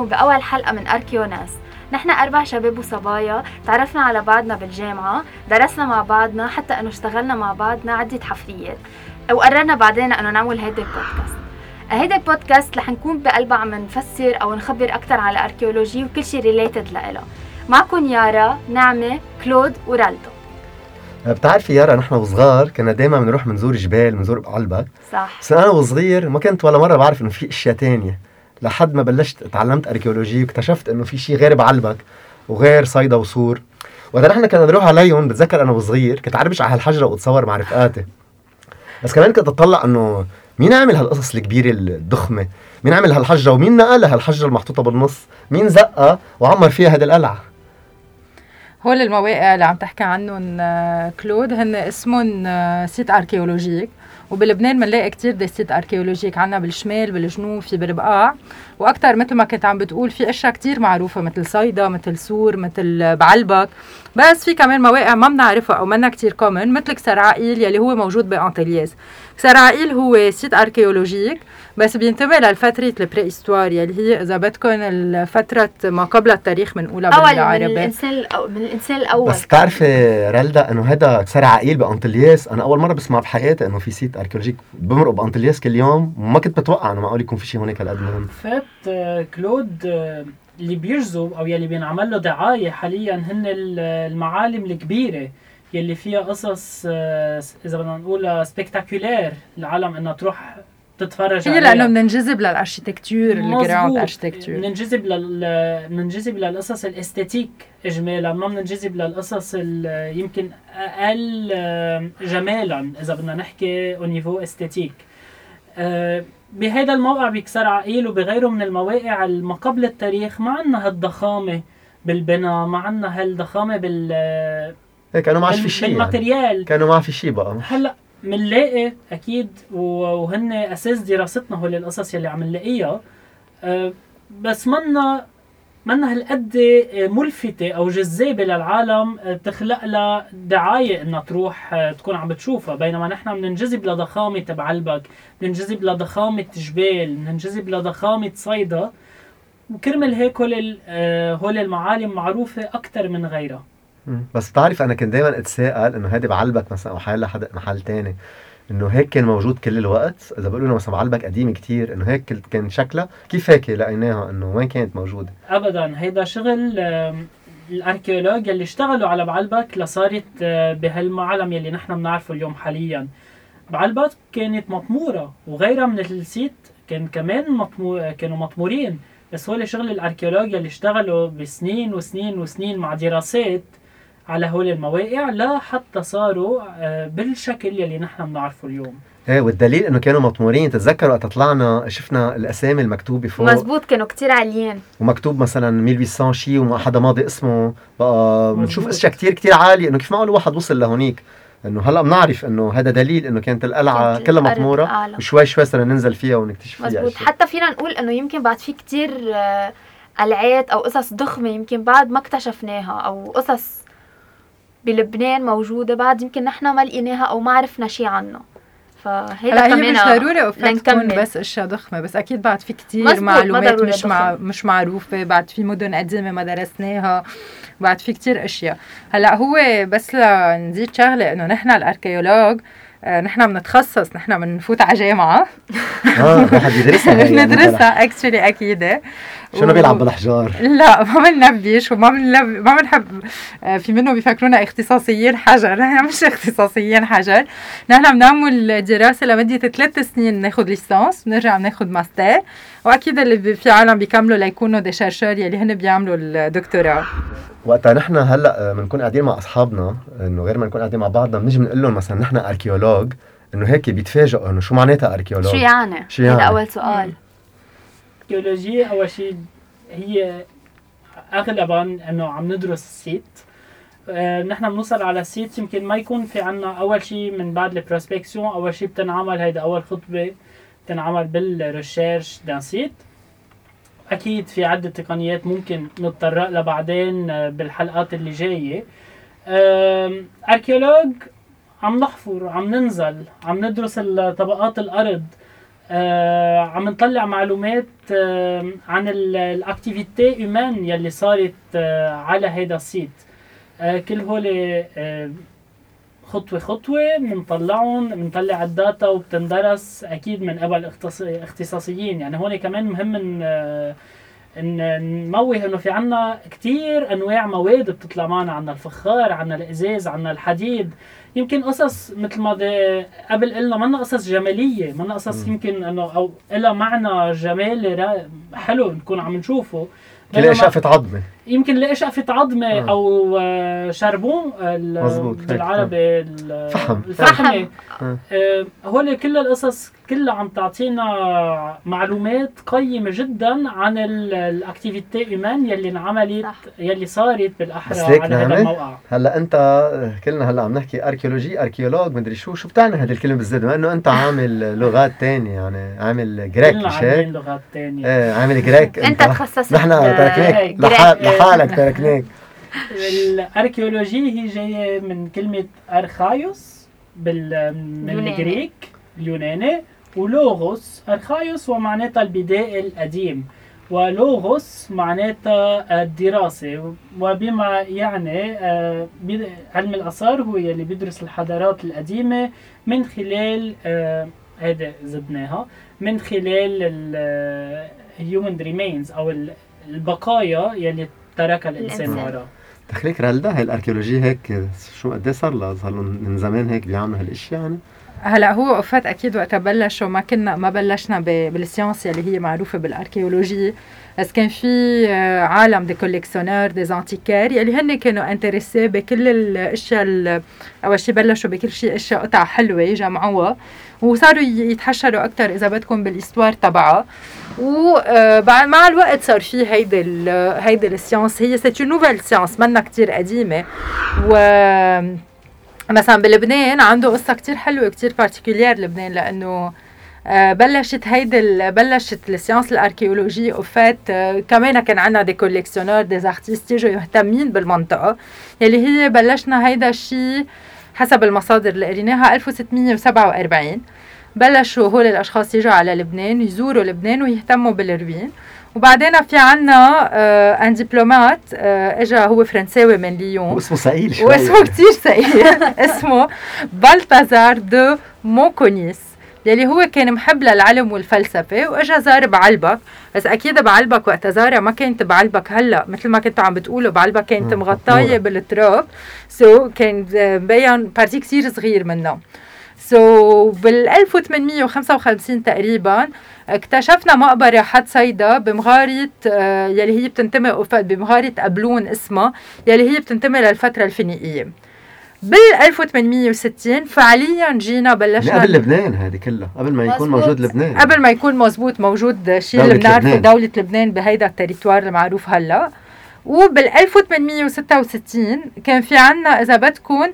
فيكم بأول حلقة من أركيو ناس نحن أربع شباب وصبايا تعرفنا على بعضنا بالجامعة درسنا مع بعضنا حتى أنه اشتغلنا مع بعضنا عدة حفريات. وقررنا بعدين أنه نعمل هيدا البودكاست. هيدا البودكاست رح نكون بقلبها عم نفسر أو نخبر أكثر على ال archéologie وكل شيء related لإلها. معكم يارا نعمة كلود ورالدو. بتعرفي يارا نحن وصغار كنا دائما بنروح بنزور جبال بنزور بعلبك صح. بس أنا وصغير ما كنت ولا مرة بعرف إنه في أشياء تانية. لحد ما بلشت تعلمت archéologie واكتشفت إنه في شيء غير بعلبك وغير صيدا وسور. وقت نحن كنا نروح عليهم بتذكر أنا وصغير كنت عربش على هالحجرة وأتصور مع رفقاتي بس كمان كنت أطلع إنه مين عمل هالقصص الكبيرة الضخمة؟ مين عمل هالحجرة؟ ومين نقلها هالحجرة المحطوطة بالنص؟ مين زقها وعمر فيها هذه القلعة؟ هول المواقع اللي عم تحكي عنهم آه، كلود هن اسمهم آه، sites archéologiques وبلبنان بنلاقي كتير sites archéologiques عنا بالشمال بالجنوب في بالبقاع. وأكثر مثل ما كنت عم بتقول في أشياء كتير معروفة مثل صيدا مثل سور مثل بعلبك. بس في كمان مواقع ما بنعرفها أو منا كتير common مثل كسر عقيل يلي هو موجود بانطلياس كسر عقيل هو site archéologique بس بينتمي للفترة ال pré يلي هي إذا بدكم فترة ما قبل التاريخ بنقولها بالعربي. من الإنسان الأو... من الإنسان الأول. بس بتعرفي رالدا إنه هذا كسر عقيل بأنطلياس أنا أول مرة بسمع بحياتي إنه في site archéologique بمرقوا بأنطلياس كل يوم. وما كنت بتوقع إنه معقول يكون في شيء هونيك هالقد مهم En fait كلود اللي بيجذب أو يلي بينعمل له دعاية حاليا هن المعالم الكبيرة يلي فيها قصص آه، إذا بدنا نقول spectaculaire العالم إنها تروح تتفرج هي لأنه بننجذب لل architecture ال grande architecture بننجذب لل بننجذب للقصص ال esthétique اجمالا ما بننجذب للقصص يمكن أقل جمالا إذا بدنا نحكي au niveau esthétique بهذا الموقع بكسر عقيل وبغيره من المواقع ما قبل التاريخ ما عندنا هالضخامه بالبناء ما عندنا هالضخامه بال هيك كأنه ما في شيء بال matériel. يعني. كأنه ما في شيء بقى. هلأ بنلاقي أكيد وهن أساس دراستنا هول القصص يلي عم نلاقيها. أه بس منا منا هالقد ملفتة أو جذابة للعالم أه، تخلق لها دعاية إنها تروح أه، تكون عم بتشوفها. بينما نحن بننجذب لضخامة بعلبك بننجذب لضخامة جبال بننجذب لضخامة صيدا. وكرمال هيك هول هول المعالم معروفة أكثر من غيرها. بس بتعرف أنا كنت دائما أتساءل إنه هيدي بعلبك مثلا حيلا حدا محل تاني. إنه هيك كان موجود كل الوقت. إذا بقولوا لنا مثلا بعلبك قديم كتير إنه هيك كان شكلها. كيف هيك لقيناها؟ إنه وين كانت موجودة؟ ابدا. هيدا شغل الأركيولوج اللي اشتغلوا على بعلبك لصارت آه، بهالمعلم يلي نحن بنعرفه اليوم حاليا. بعلبك كانت مطمورة وغيرها من السيت كان كمان مطمور كانوا مطمورين. بس هو شغل الأركيولوج اللي اشتغلوا بسنين وسنين وسنين مع دراسات على هول المواقع لحتى صاروا آه، بالشكل يلي نحن بنعرفه اليوم. إيه والدليل إنه كانوا مطمورين تتذكروا وقت طلعنا شفنا الأسامي المكتوبة فوق. مزبوط كانوا كتير عاليين. ومكتوب مثلا 1800 شي وما حدا ماضي اسمه. بقى بنشوف أشياء كتير كتير عالية. إنه كيف معقول واحد وصل لهونيك؟ إنه هلأ بنعرف إنه هذا دليل إنه كانت القلعة كانت كلها مطموره وشوي شوي صرنا ننزل فيها ونكتشف فيها مزبوط. حتى فينا نقول إنه يمكن بعد في كتير آه، قلعات أو قصص ضخمة يمكن بعد ما اكتشفناها أو قصص بلبنان موجودة بعد يمكن نحن ما لقيناها أو ما عرفنا شيء عنها فهيدا كمان مش ضروري تكون بس أشياء ضخمة بس أكيد بعد في كتير معلومات مش مع مش معروفة بعد في مدن قديمة ما درسناها بعد في كتير أشياء. هلا هو بس لنزيد شغلة إنه نحن الأركيولوج آه نحن بنتخصص نحن بنفوت على جامعة. آه الواحد بيدرسها بندرسها actually أكيد. شنو بيلعب بالأحجار؟ لا ما بننبش وما بنلب ما بنحب آه، في منهم بيفكرونا اختصاصيين حجر نحن مش اختصاصيين حجر نحن بنعمل دراسة لمدة ثلاث سنين ناخذ licence بنرجع بناخذ ماستر وأكيد اللي في عالم بيكملوا ليكونوا des chercheurs يلي هن بيعملوا الدكتوراه وقتها نحن هلأ بنكون قاعدين مع أصحابنا إنه غير ما نكون قاعدين مع بعضنا بنجي بنقول لهم مثلا نحن archéologues إنه هيك بيتفاجئوا إنه شو معناتها archéologue شو يعني؟ شو يعني؟ هذا أول سؤال الاركيولوجيا أول شيء هي اغلبا إنه عم ندرس ال site آه نحن بنوصل على ال site يمكن ما يكون في عنا أول شيء من بعد ال prospection. أول شيء بتنعمل هيدا أول خطوة بتنعمل بال recherche d'un site. أكيد في عدة تقنيات ممكن نتطرق لها بعدين آه، بالحلقات اللي جاية. archéologue عم نحفر عم ننزل عم ندرس طبقات الأرض. آه عم نطلع معلومات آه عن ال activité humaine يلي صارت آه على هيدا ال site آه كل هول آه خطوة خطوة بنطلعهم بنطلع ال data وبتندرس أكيد من قبل اختصاصيين. يعني هون كمان مهم آه ننوه إنه في عنا كتير أنواع مواد بتطلع معنا عنا الفخار عنا الإزاز عنا الحديد. يمكن قصص مثل ما قبل قلنا منا قصص جمالية منا قصص يمكن إنه أو لها معنى جمالي حلو نكون عم نشوفه. تلاقي شقفة عظمة يمكن لاقي شقفة عظمة آه. أو آه، شربون مظبوط. بالعربي الفحم. الفحمة آه. آه. هول كل القصص كلها عم تعطينا معلومات قيمة جدا عن الأكتيفيتي إيمان يلي انعملت يلي صارت بالأحرى على هذا الموقع. هلأ أنت كلنا هلأ عم نحكي archéologie archéologue مدري شو. شو بتعني هذه الكلمة بالذات بما إنه أنت عامل لغات ثانية يعني عامل Greek مش هيك؟ لغات ثانية إيه عامل Greek أنت تخصصت نحن تركناك لحالك تركناك ال archéologie هي جاية من كلمة أرخايوس بال من ال Greek اليوناني ولوغوس. أرخايوس ومعناتها البداء القديم ولوغوس معناتها الدراسة وبما يعني آه، علم الآثار هو يلي بيدرس الحضارات القديمة من خلال هذا آه، زدناها من خلال ال human remains أو البقايا يلي تركها الإنسان وراء تخليك رالدا هاي ال archéologie هيك شو قد صار لها؟ صار من زمان هيك بيعملوا هالاشياء يعني؟ هلا هو وقفات أكيد وقتها بلشوا ما كنا ما بلشنا بال science اللي هي معروفة بال archéologie بس كان في آه، عالم des collectionneurs des antiquaires يلي هن كانوا intéressés بكل الاشياء اول شيء بلشوا بكل شيء أشياء قطع حلوة جمعوها وصاروا يتحشروا أكثر إذا بدكم بال histoire تبعها. وبعد مع الوقت صار في هيدي هيدي ال science هي cette nouvelle science منا كثير قديمة. و مثلا بلبنان عنده قصة كتير حلوة كتير particulier لبنان لأنه آه، بلشت هيدي بلشت ال science ال archéologie وفات آه، كمان كان عندنا des collectionneurs des artistes يجوا مهتمين بالمنطقة. يلي هي بلشنا هيدا الشيء حسب المصادر اللي قريناها 1647 بلشوا هول الأشخاص يجوا على لبنان يزوروا لبنان ويهتموا بال ruines وبعدين في عنا آه un diplomate آه إجا هو فرنساوي من ليون. واسمه ثقيل شوي واسمه كثير ثقيل اسمه بالتازار دو مونكونيس. يلي هو كان محب للعلم والفلسفة وإجا زار بعلبك. بس أكيد بعلبك وقت زارها ما كانت بعلبك هلأ. مثل ما كنتوا عم بتقولوا بعلبك كانت مغطاية بالتراب so كان مبين partie كثير صغير منها so بال 1855 تقريبا اكتشفنا مقبرة حد صيدا بمغارة آه، يلي هي بتنتمي بمغارة أبلون اسمها يلي هي بتنتمي للفترة الفينيقية. بال 1860 فعليا جينا بلشنا قبل لبنان هذه كلها قبل ما يكون مزبوط. موجود لبنان. قبل ما يكون مزبوط موجود شيء اللي بنعرفه دولة لبنان بهيدا ال territoire المعروف هلا. وبال 1866 كان في عنا إذا بدكم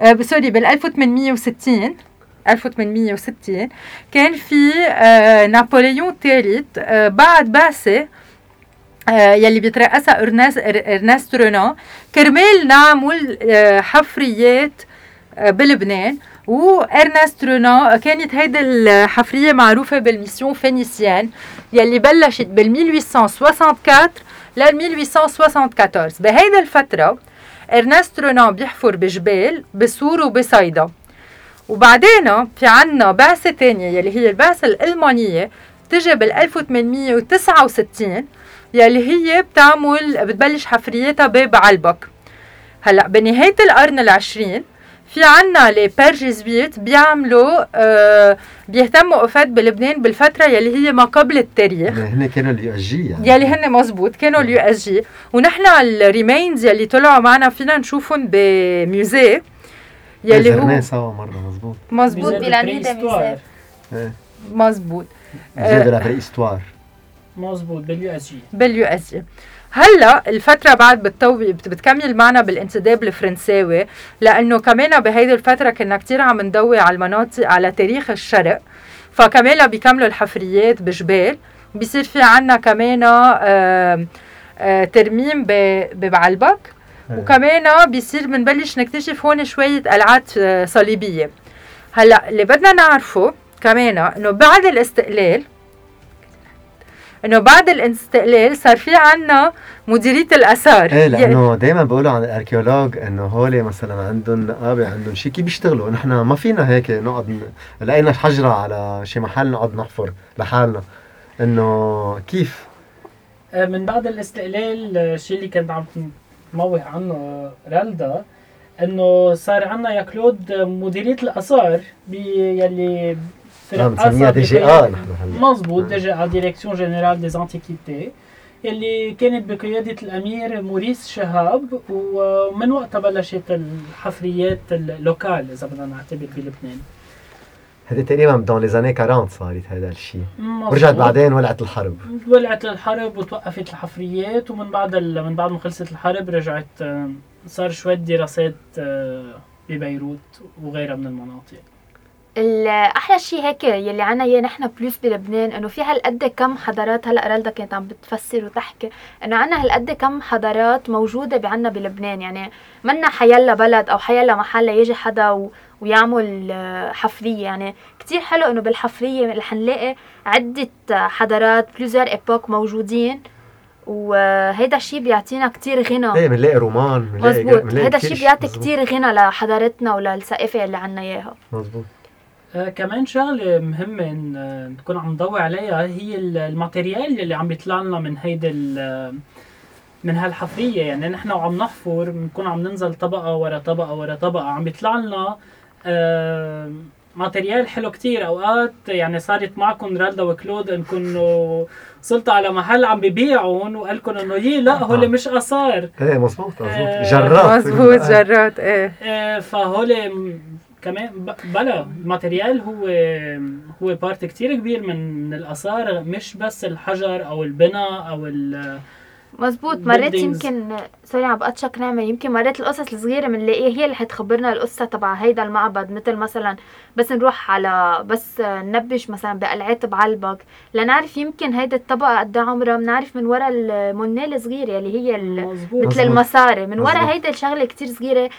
آه sorry بال 1860 1860 كان في آه نابليون الثالث آه بعد بعثة آه يلي بيترأسها ارناست إرناست رونا كرمال نعمل آه حفريات آه بلبنان. وارنست رونا كانت هيدي الحفرية معروفة بال mission phénicienne يلي بلشت بال 1864 لل 1874 بهيدي الفترة ارنست رونا بيحفر بجبال بسور وبصيدا. وبعدين في عنا بعثة تانية يلي هي البعثة الألمانية تجي بال 1869 يلي هي بتعمل بتبلش حفريتها ببعلبك. هلأ بنهاية القرن العشرين في عنا les pères jésuites بيعملوا آه بيهتموا وفات بلبنان بالفترة يلي هي ما قبل التاريخ. هن كانوا ال USJ يعني. يلي هن مزبوط كانوا ال USJ. ونحن ال remains يلي طلعوا معنا فينا نشوفهم ب musée يلي هو سوا مرة مزبوط. مزبوط. بلانيدا ميزير مزبوط. ميزير دو مزبوط باليو اس جي باليو اس جي هلا الفترة بعد بتطوي بتكمل معنا بالانتداب الفرنساوي لأنه كمان بهيدي الفترة كنا كتير عم ندوي على المناطق على تاريخ الشرق فكمان بيكملوا الحفريات بجبال. بيصير في عنا كمان آه آه ترميم ببعلبك. إيه. وكمان بيصير بنبلش نكتشف هون شوية قلعات صليبية. هلا اللي بدنا نعرفه كمان إنه بعد الاستقلال إنه بعد الاستقلال صار في عنا مديرية الآثار. إيه لأنه دائما بيقولوا عن الأركيولوج إنه هول مثلا عندهم نقابه عندهم شيء كيف بيشتغلوا. نحن ما فينا هيك نقعد لقينا حجرة على شي محل نقعد نحفر لحالنا. إنه كيف؟ آه، من بعد الاستقلال آه، الشيء اللي كنت عم تنوه عنه آه، رالدا إنه صار عنا يا كلود آه، مديرية الآثار بي- يلي آه بنسميها DGA نحن هلا مظبوط DG direction générale des antiquités يلي كانت بقيادة الأمير موريس شهاب ومن وقتها بلشت الحفريات ال locales إذا بدنا نعتبر بلبنان هذه تقريبا dans les années 40 صارت هذا الشيء. مظبوط. ورجعت بعدين ولعت الحرب. ولعت الحرب وتوقفت الحفريات ومن بعد ال- من بعد ما خلصت الحرب رجعت آه، صار شوية دراسات آه، ببيروت وغيرها من المناطق. الاحلى شيء هيك يلي عنا إياه نحن بلوس بلبنان إنه في هالقد كم حضارات هلأ رالدا كانت عم بتفسر وتحكي إنه عنا هالقد كم حضارات موجودة بعنا بلبنان. يعني منا حيلا بلد أو حيلا محل يجي حدا و ويعمل آه، حفرية. يعني كتير حلو إنه بالحفرية رح نلاقي عدة حضارات plusieurs époques موجودين. وهيدا الشيء بيعطينا كتير غنى. إيه بنلاقي رومان بنلاقي مزبوط. كتير الشيء بيعطي. كتير غنى لحضارتنا وللثقافة اللي عنا إياها. مزبوط. آه كمان شغلة مهمة إن آه، نكون عم نضوي عليها هي ال- ال matériel اللي عم بيطلع لنا من هيدا ال- من هالحفرية. يعني نحن وعم نحفر بنكون عم ننزل طبقة ورا طبقة ورا طبقة. عم بيطلع لنا آه matériel حلو كتير. أوقات يعني صارت معكم رالدا وكلود انكم وصلتوا على محل عم ببيعهم وقال لكم إنه يي لا هول مش آثار. إيه مزبوط مزبوط آه، جرات. مزبوط جرات إيه. آه، فهول كمان ب- بلا ال matériel هو هو part كتير كبير من من الآثار مش بس الحجر أو البناء أو ال مزبوط مرات. يمكن سوري عم بقطشك نعمة يمكن مرات القصص الصغيرة بنلاقيها هي اللي حتخبرنا القصة تبع هيدا المعبد مثل مثلا بس نروح على بس ننبش مثلا بقلعات بعلبك لنعرف يمكن هيدا الطبقة قد إيه عمرها بنعرف من ورا المنة الصغيرة اللي هي مثل. المصاري من ورا. هيدا الشغلة كتير صغيرة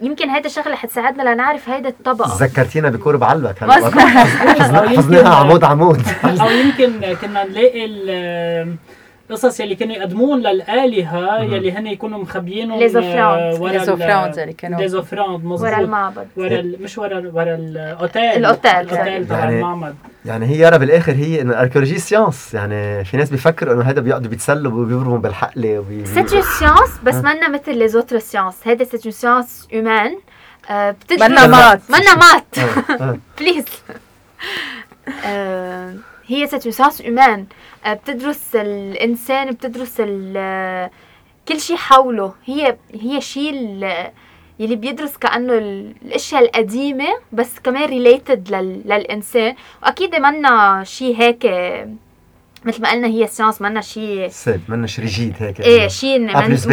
يمكن هيدا الشغلة حتساعدنا لنعرف هيدا الطبقة ذكرتينا بكور بعلبك يمكن- حفظناها عمود عمود. أو يمكن كنا نلاقي القصص يلي كانوا يقدمون للآلهة. يلي هن يكونوا مخبيينهم offrandes. آه، offrandes اللي كانوا- les offrandes ورا مظبوط المعبد ورا مش ورا ورا ال autel ال autel. ال autel تبع يعني- المعبد يعني هي يارا بالآخر هي إنه ال archéologie science يعني في ناس بيفكروا إنه هذا بيقعدوا بيتسلوا وبيبرموا بالحقلة وبي... سيت اون science بس. منا مثل les autres sciences هيدا c'est une science humaine بتدرس منا maths. منا maths آه، آه. please آه، هي c'est une science humaine بتدرس الإنسان بتدرس ال- كل شيء حوله. هي هي شيء ال- يلي بيدرس كأنه ال- الأشياء القديمة بس كمان related للإنسان. وأكيد منا شيء هيك مثل ما قلنا هي science منا شيء سيد منش rigide هيك. إيه شيء منزل.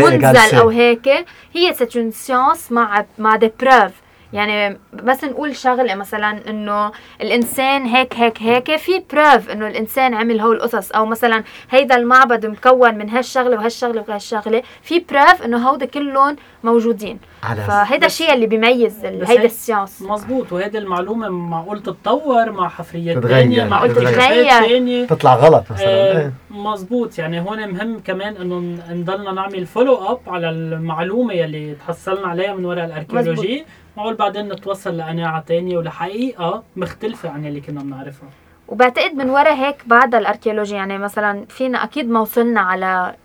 أو هيك. هي c'est une science مع مع des preuves يعني بس نقول شغلة مثلا إنه الإنسان هيك هيك هيك في preuve إنه الإنسان عمل هول القصص. أو مثلا هيدا المعبد مكون من هالشغلة وهالشغلة وهالشغلة في preuve إنه هودي كلهم موجودين. على فهيدا الشيء اللي بيميز هيدا هي- ال science مظبوط. وهذه المعلومة معقول تتطور مع حفريات. ثانية معقول تتغير. تطلع غلط مثلا. آه، إيه. مظبوط. يعني هون مهم كمان إنه نضلنا نعمل follow up على المعلومة يلي تحصلنا عليها من وراء ال archéologie معقول بعدين نتوصل لقناعة تانية ولحقيقه مختلفة عن يلي كنا بنعرفها وبعتقد من ورا هيك بعد الأركيولوجيا يعني مثلا فينا أكيد ما وصلنا على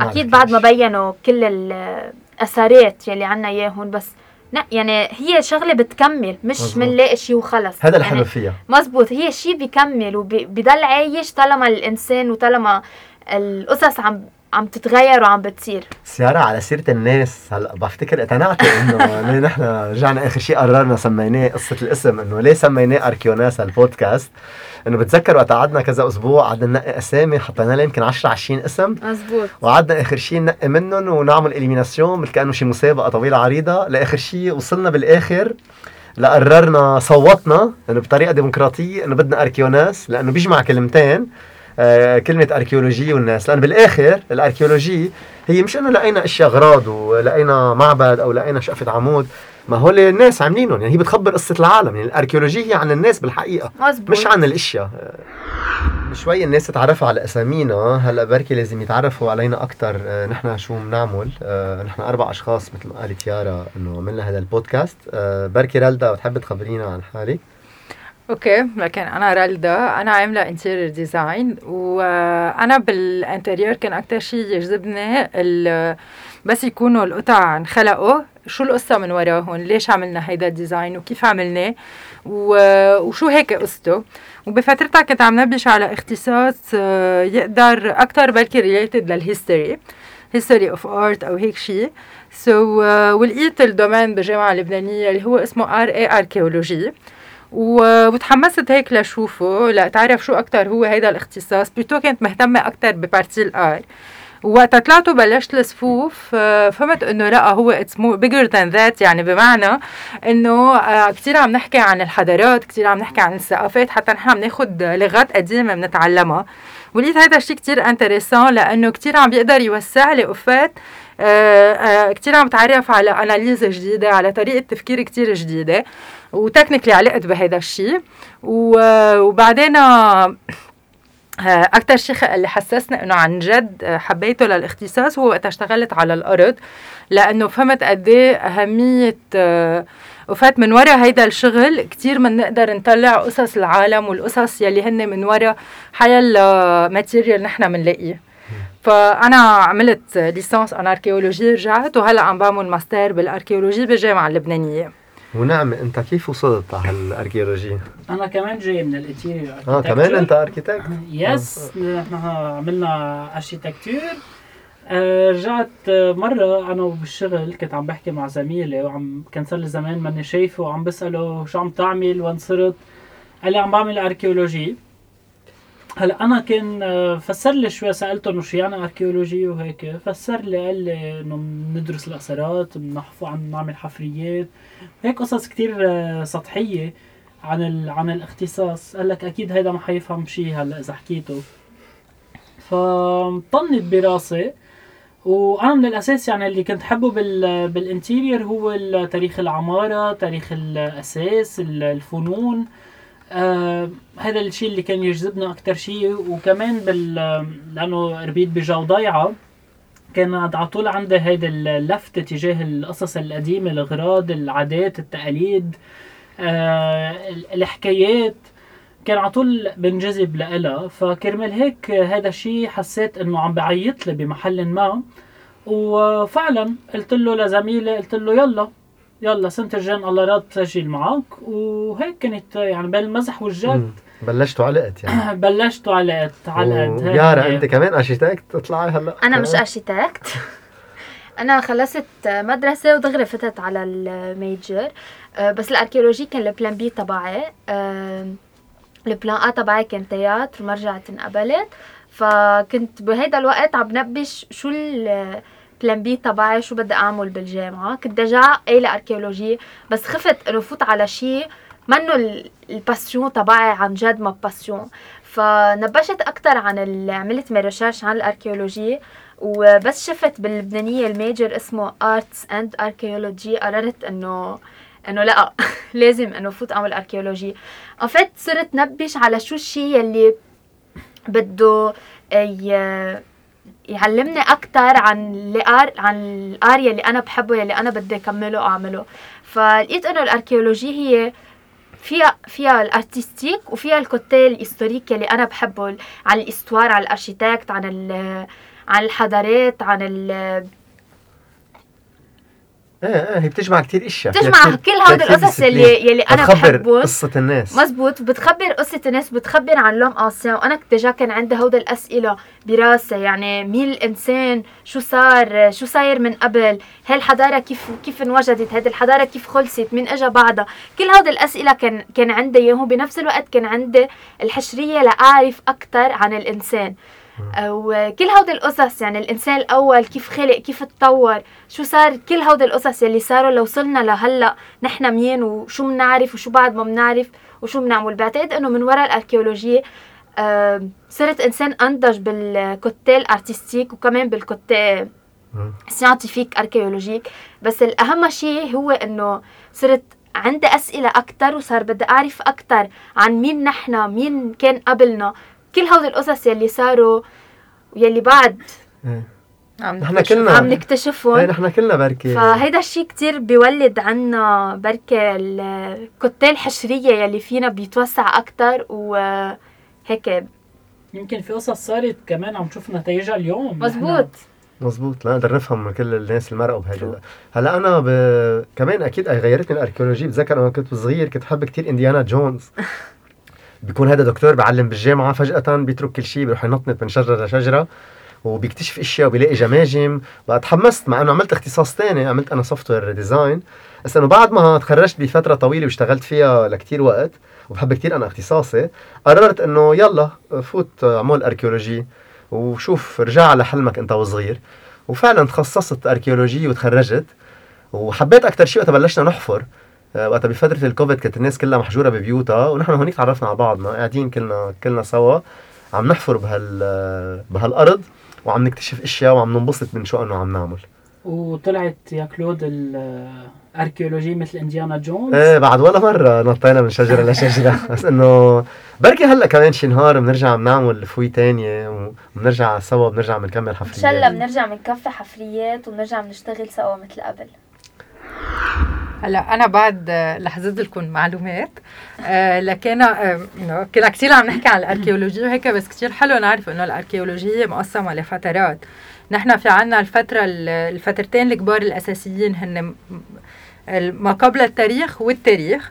أكيد بعد ما. بينوا كل الاثارات يلي عنا إياهم بس لا يعني هي شغلة بتكمل مش. بنلاقي شيء وخلص هذا الحلو يعني فيها مزبوط هي شيء بيكمل وبضل عايش طالما الإنسان وطالما القصص عم عم تتغير وعم بتصير. سيارة على سيرة الناس هلا بفتكر اقتنعت انه ليه نحن رجعنا آخر شيء قررنا سميناه قصة الاسم انه ليه سميناه أركيوناس البودكاست؟ انه بتذكر وقت قعدنا كذا أسبوع قعدنا ننقي أسامي حطينا لها يمكن 10 20 اسم. مزبوط. وقعدنا آخر شيء ننقي منهم ونعمل إليميناسيون مثل كأنه شي مسابقة طويلة عريضة. لآخر شيء وصلنا بالآخر لقررنا صوتنا إنه بطريقة ديمقراطية إنه بدنا أركيوناس لأنه بيجمع كلمتين. آه كلمة أركيولوجية والناس. لأن بالآخر الأركيولوجية هي مش إنه لقينا أشياء أغراض ولقينا معبد أو لقينا شقفة عمود. ما هول الناس عاملينهم. يعني هي بتخبر قصة العالم. يعني الاركيولوجيه هي عن الناس بالحقيقة مزبوط مش عن الأشياء. شوي الناس تعرفوا على أسامينا. هلا بركي لازم يتعرفوا علينا أكثر آه، نحن شو بنعمل آه، نحن أربع أشخاص مثل ما قالت يارا إنه عملنا هذا البودكاست. آه، بركي رالدا بتحب تخبرينا عن حالك؟ okay لكن أنا رالدا أنا عاملة interior design وأنا بال interior كان أكثر شيء يجذبني بس يكونوا القطع انخلقوا. شو القصة من وراهم ليش عملنا هيدا ال design وكيف عملناه؟ وشو هيك قصته؟ وبفترتها كنت عم نبلش على اختصاص آه، يقدر أكثر بلكي related لل history history of art أو هيك شيء. so so, uh, ولقيت ال domaine بالجامعة اللبنانيه اللي هو اسمه art et archéologie وتحمست هيك لشوفه لاتعرف شو أكثر هو هيدا الاختصاص. plutôt كنت مهتمة أكثر ب partie ال art. وقت طلعت وبلشت الصفوف آه، فهمت إنه لا هو it's bigger than that يعني بمعنى إنه آه، كثير عم نحكي عن الحضارات كثير عم نحكي عن الثقافات حتى نحن عم ناخذ لغات قديمة بنتعلمها. ولقيت هذا الشيء كثير intéressant لأنه كثير عم بيقدر يوسع لي آفاق آه، كثير عم بتعرف على analyses جديدة على طريقة تفكير كثير جديدة و technically علقت بهذا الشيء. وبعدين أكثر شيء اللي حسسني إنه عن جد حبيته للاختصاص هو وقت اشتغلت على الأرض لأنه فهمت قد إيه أهمية وفات من وراء هيدا الشغل كتير بنقدر نطلع قصص العالم والقصص يلي هن من وراء حيلا matériel نحن بنلاقيه فأنا عملت licence en archéologie رجعت وهلأ عم بعمل ماستر بال archéologie بالجامعة اللبنانية. ونعم أنت كيف وصلت على ال archéologie؟ أنا كمان جاي من ال interior. آه كمان أنت architect؟ yes نحن عملنا architecture آه رجعت مرة أنا بالشغل كنت عم بحكي مع زميلي وعم كان صار لي زمان ماني شايفه وعم بسأله شو عم تعمل وين صرت. قال لي عم بعمل archéologie هلا أنا كان آه، فسر لي شوي سالته انه شو يعني archéologie وهيك فسر لي قال لي إنه بندرس الاثارات بنحفظ عم نعمل حفريات هيك قصص كتير آه، سطحية عن ال... عن الاختصاص. قال لك أكيد هيدا ما حيفهم شيء هلا إذا حكيته. فطنت براسي وأنا من الأساس يعني اللي كنت حبه بال بالانتيرير هو تاريخ العمارة تاريخ الأساس الفنون. آه هذا الشيء اللي كان يجذبنا أكثر شيء وكمان بال لأنه ربيت بجو ضيعة كان على طول عندي هيدا اللفت تجاه القصص القديمة الاغراض العادات التقاليد آه الحكايات. كان على طول بنجذب لها فكرمال هيك هذا الشيء حسيت إنه عم بعيط لي بمحل ما. وفعلا قلت له لزميلي قلت له يلا. يلا سنة الجن الله راد تسجل معك وهيك كانت يعني بين المزح والجد. بلشتوا علقت يعني. بلشتوا علقت علقت يارا انت كمان architecte تطلعي هلأ. أنا مش architecte أنا خلصت مدرسة ودغري فتت على ال major. آه، بس ال archéologie كان ال plan B تبعي. ال plan A تبعي كان théâtre ما رجعت انقبلت. فكنت بهيدا الوقت عم بنبش شو plan B تبعي شو بدي أعمل بالجامعة. كنت déjà et l'archéologie بس خفت انه فوت على شيء منه ال passion تبعي عن جد ma passion. فنبشت أكثر عن عملت mes recherches عن ال archéologie وبس شفت باللبنانية ال major اسمه arts and archaeology قررت انه إنه لأ لازم إنه فوت أعمل archéologie فت صرت نبش على شو الشيء يلي بده يعلمني أكثر عن ال art عن ال area اللي أنا بحبه يلي أنا بدي أكمله واعمله فلقيت إنه ال archéologie هي فيها فيها ال artistique وفيها ال côté ال historique يلي أنا بحبه عن ال histoire عن ال architecte عن عن الحضارات عن إيه إيه هي بتجمع كثير إشياء. بتجمع كل هودي القصص اللي يلي أنا بحبهم قصة الناس. مزبوط بتخبر قصة الناس بتخبر عن l'homme ancien وأنا كنت déjà كان عندي هودي الأسئلة براسي يعني مين الانسان شو صار؟ شو صاير من قبل؟ هاي الحضارة كيف كيف انوجدت؟ هذه الحضارة كيف خلصت؟ مين اجى بعدها كل هودي الأسئلة كان كان عندي إياهم. بنفس الوقت كان عندي الحشرية لأعرف أكثر عن الإنسان. وكل هودي القصص يعني الإنسان الأول كيف خلق كيف تطور شو صار كل هودي القصص يلي صاروا لو وصلنا لهلأ نحن مين وشو بنعرف وشو بعد ما بنعرف وشو بنعمل بعتقد إنه من وراء الأركيولوجية صرت إنسان أنضج بال côté artistique وكمان بال côté scientifique archéologique بس الأهم شيء هو إنه صرت عندي أسئلة أكثر وصار بدي أعرف أكثر عن مين نحن مين كان قبلنا. كل هول القصص يلي صاروا يلي بعد إيه. عم نحن. كلنا. عم نكتشفهم. إيه نحن كلنا بركي. فهيدا الشيء كتير بيولد عنا بركة الكتال الحشرية يلي فينا بيتوسع أكتر وهيك يمكن في قصص صارت كمان عم نشوف نتائجها اليوم. مزبوط. مزبوط. لا نقدر نفهم كل الناس اللي مرقوا بهيدا هلا أنا ب... كمان أكيد غيرتني ال archéologie بتذكر أنا كنت صغير كنت بحب كتير إنديانا جونز. بيكون هذا دكتور بعلم بالجامعة فجأة بيترك كل شيء بيروح ينطنط من شجرة لشجرة وبيكتشف إشياء وبيلاقي جماجم. بقى تحمست مع إنه عملت اختصاص تاني عملت أنا software design بس إنه بعد ما تخرجت بفترة طويلة واشتغلت فيها لكتير وقت وبحب كتير أنا اختصاصي قررت إنه يلا فوت أعمل archéologie وشوف رجع على حلمك أنت وصغير. وفعلا تخصصت archéologie وتخرجت وحبيت أكثر شيء وقت بلشنا نحفر. وقتها بفتره الكوفيد كانت الناس كلها محجورة ببيوتها ونحن هونيك تعرفنا على بعضنا قاعدين كلنا كلنا سوا. عم نحفر بهال بهالأرض وعم نكتشف أشياء وعم ننبسط من شو إنه عم نعمل. وطلعت يا كلود ال archéologie مثل انديانا جونز إيه بعد ولا مرة نطينا من شجرة لشجره بس إنه بركي هلأ كمان شي نهار بنرجع بنعمل fouille تانية وبنرجع سوا بنرجع بنكمل حفريات. شاء الله بنرجع بنكفي حفريات وبنرجع بنشتغل سوا مثل قبل. هلا أنا بعد لحظت لكم معلومات آه لكن آه كنا كثير عم نحكي عن الاركيولوجيا وهيك بس كثير حلو نعرف إنه الاركيولوجيا مقسمة لفترات. نحن في عنا الفترة ال- الفترتين الكبار الأساسيين هن ما قبل التاريخ والتاريخ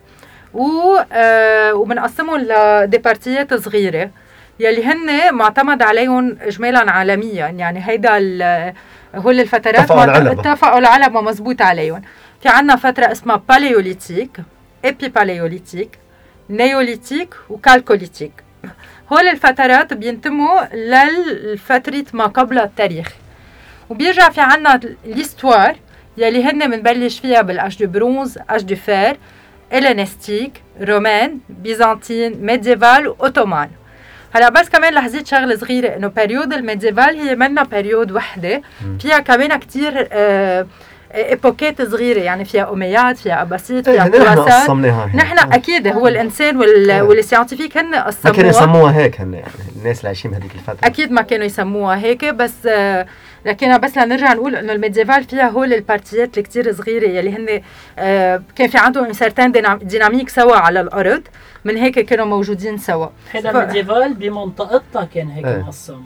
و آه وبنقسمهم ل des partie يات صغيرة يلي هن معتمد عليهم اجمالا عالميا. يعني هيدا هول الفترات اتفقوا العلماء مزبوط عليهم. في عنا فترة اسمها paléolithique épipaléolithique néolithique و chalcolithique هول الفترات بينتموا للفترة ما قبل التاريخ. وبيرجع في عنا l'histoire يلي هن بنبلش فيها بال âge du bronze âge du fer hellénistique romain byzantine médiéval و ottoman هلا بس كمان لحظيت شغلة صغيرة إنه période ال médiévale هي منا période وحدة. فيها كمان كتير آه époque ات صغيرة يعني فيها omeyyade فيها abbasside إيه فيها هن نحن قسمناها. نحن أكيد هو الإنسان وال إيه. وال scientifiques هن ما كانوا يسموها هيك هن يعني الناس اللي عايشين بهذيك الفترة. أكيد ما كانوا يسموها هيك بس آه، لكن بس لنرجع نقول إنه ال médiévale فيها هول ال partie ات الكتير صغيرة يلي هن آه، كان في عندهم certaine dynamique سوا على الأرض من هيك كانوا موجودين سوا. هذا ف- ميديفال بمنطقتها كان هيك إيه. مقسم.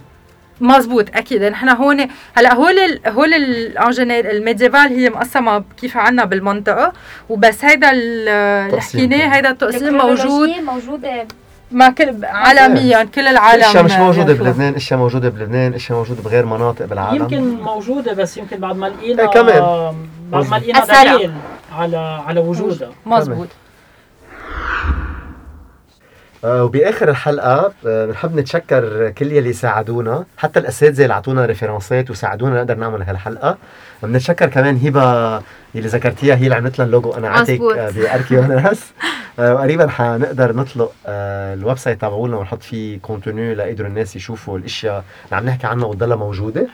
مزبوط أكيد نحن هون هلأ هول ال هول ال en général ال médiévale هي مقسمة كيف عنا بالمنطقة وبس هيدا ال- اللي حكيناه. هيدا التقسيم موجود موجودة ما كل عالميا كل العالم أشياء مش موجودة بيعرفوها. بلبنان أشياء موجودة بلبنان أشياء موجودة بغير مناطق بالعالم يمكن موجودة بس يمكن بعد ما لقينا إيه كمان. بعد ما لقينا. دليل على على وجودها مزبوط آه، وبآخر الحلقة آه، بنحب نتشكر كل يلي ساعدونا. حتى الأساتذة اللي أعطونا ريفرنسات وساعدونا نقدر نعمل هالحلقة. بنتشكر كمان هبة اللي ذكرتيها هي اللي عملت لنا اللوجو. أنا عاتك. آه، باركيوناس آه، وقريبا حنقدر نطلق آه، ال website تبعولنا ونحط فيه contenu ليقدروا الناس يشوفوا الأشياء اللي عم نحكي عنها وتضلها موجودة.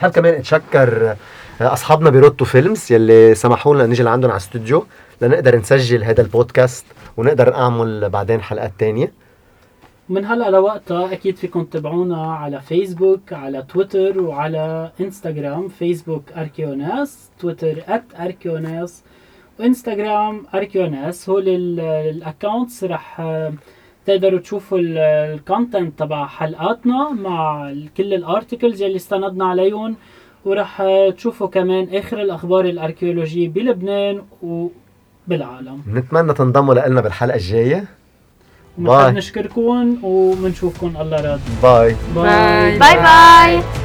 حاب كمان أتشكر آه، أصحابنا بروتو فيلمز يلي سمحوا لنا نيجي لعندهم على الاستوديو لنقدر نسجل هذا البودكاست ونقدر نعمل بعدين حلقات تانية. من هلا لوقتها أكيد فيكم تتابعونا على فيسبوك على تويتر وعلى انستغرام فيسبوك اركيوناس تويتر @اركيوناس وإنستغرام اركيوناس هول ال accounts رح آه، تقدروا تشوفوا ال content تبع حلقاتنا مع كل ال articles يلي استندنا عليهم. ورح آه، تشوفوا كمان آخر الأخبار الاركيولوجيه بلبنان وبالعالم بنتمنى تنضموا لنا بالحلقة الجاية. وبنحب bye. نشكركم وبنشوفكم الله راد باي باي. باي. باي باي.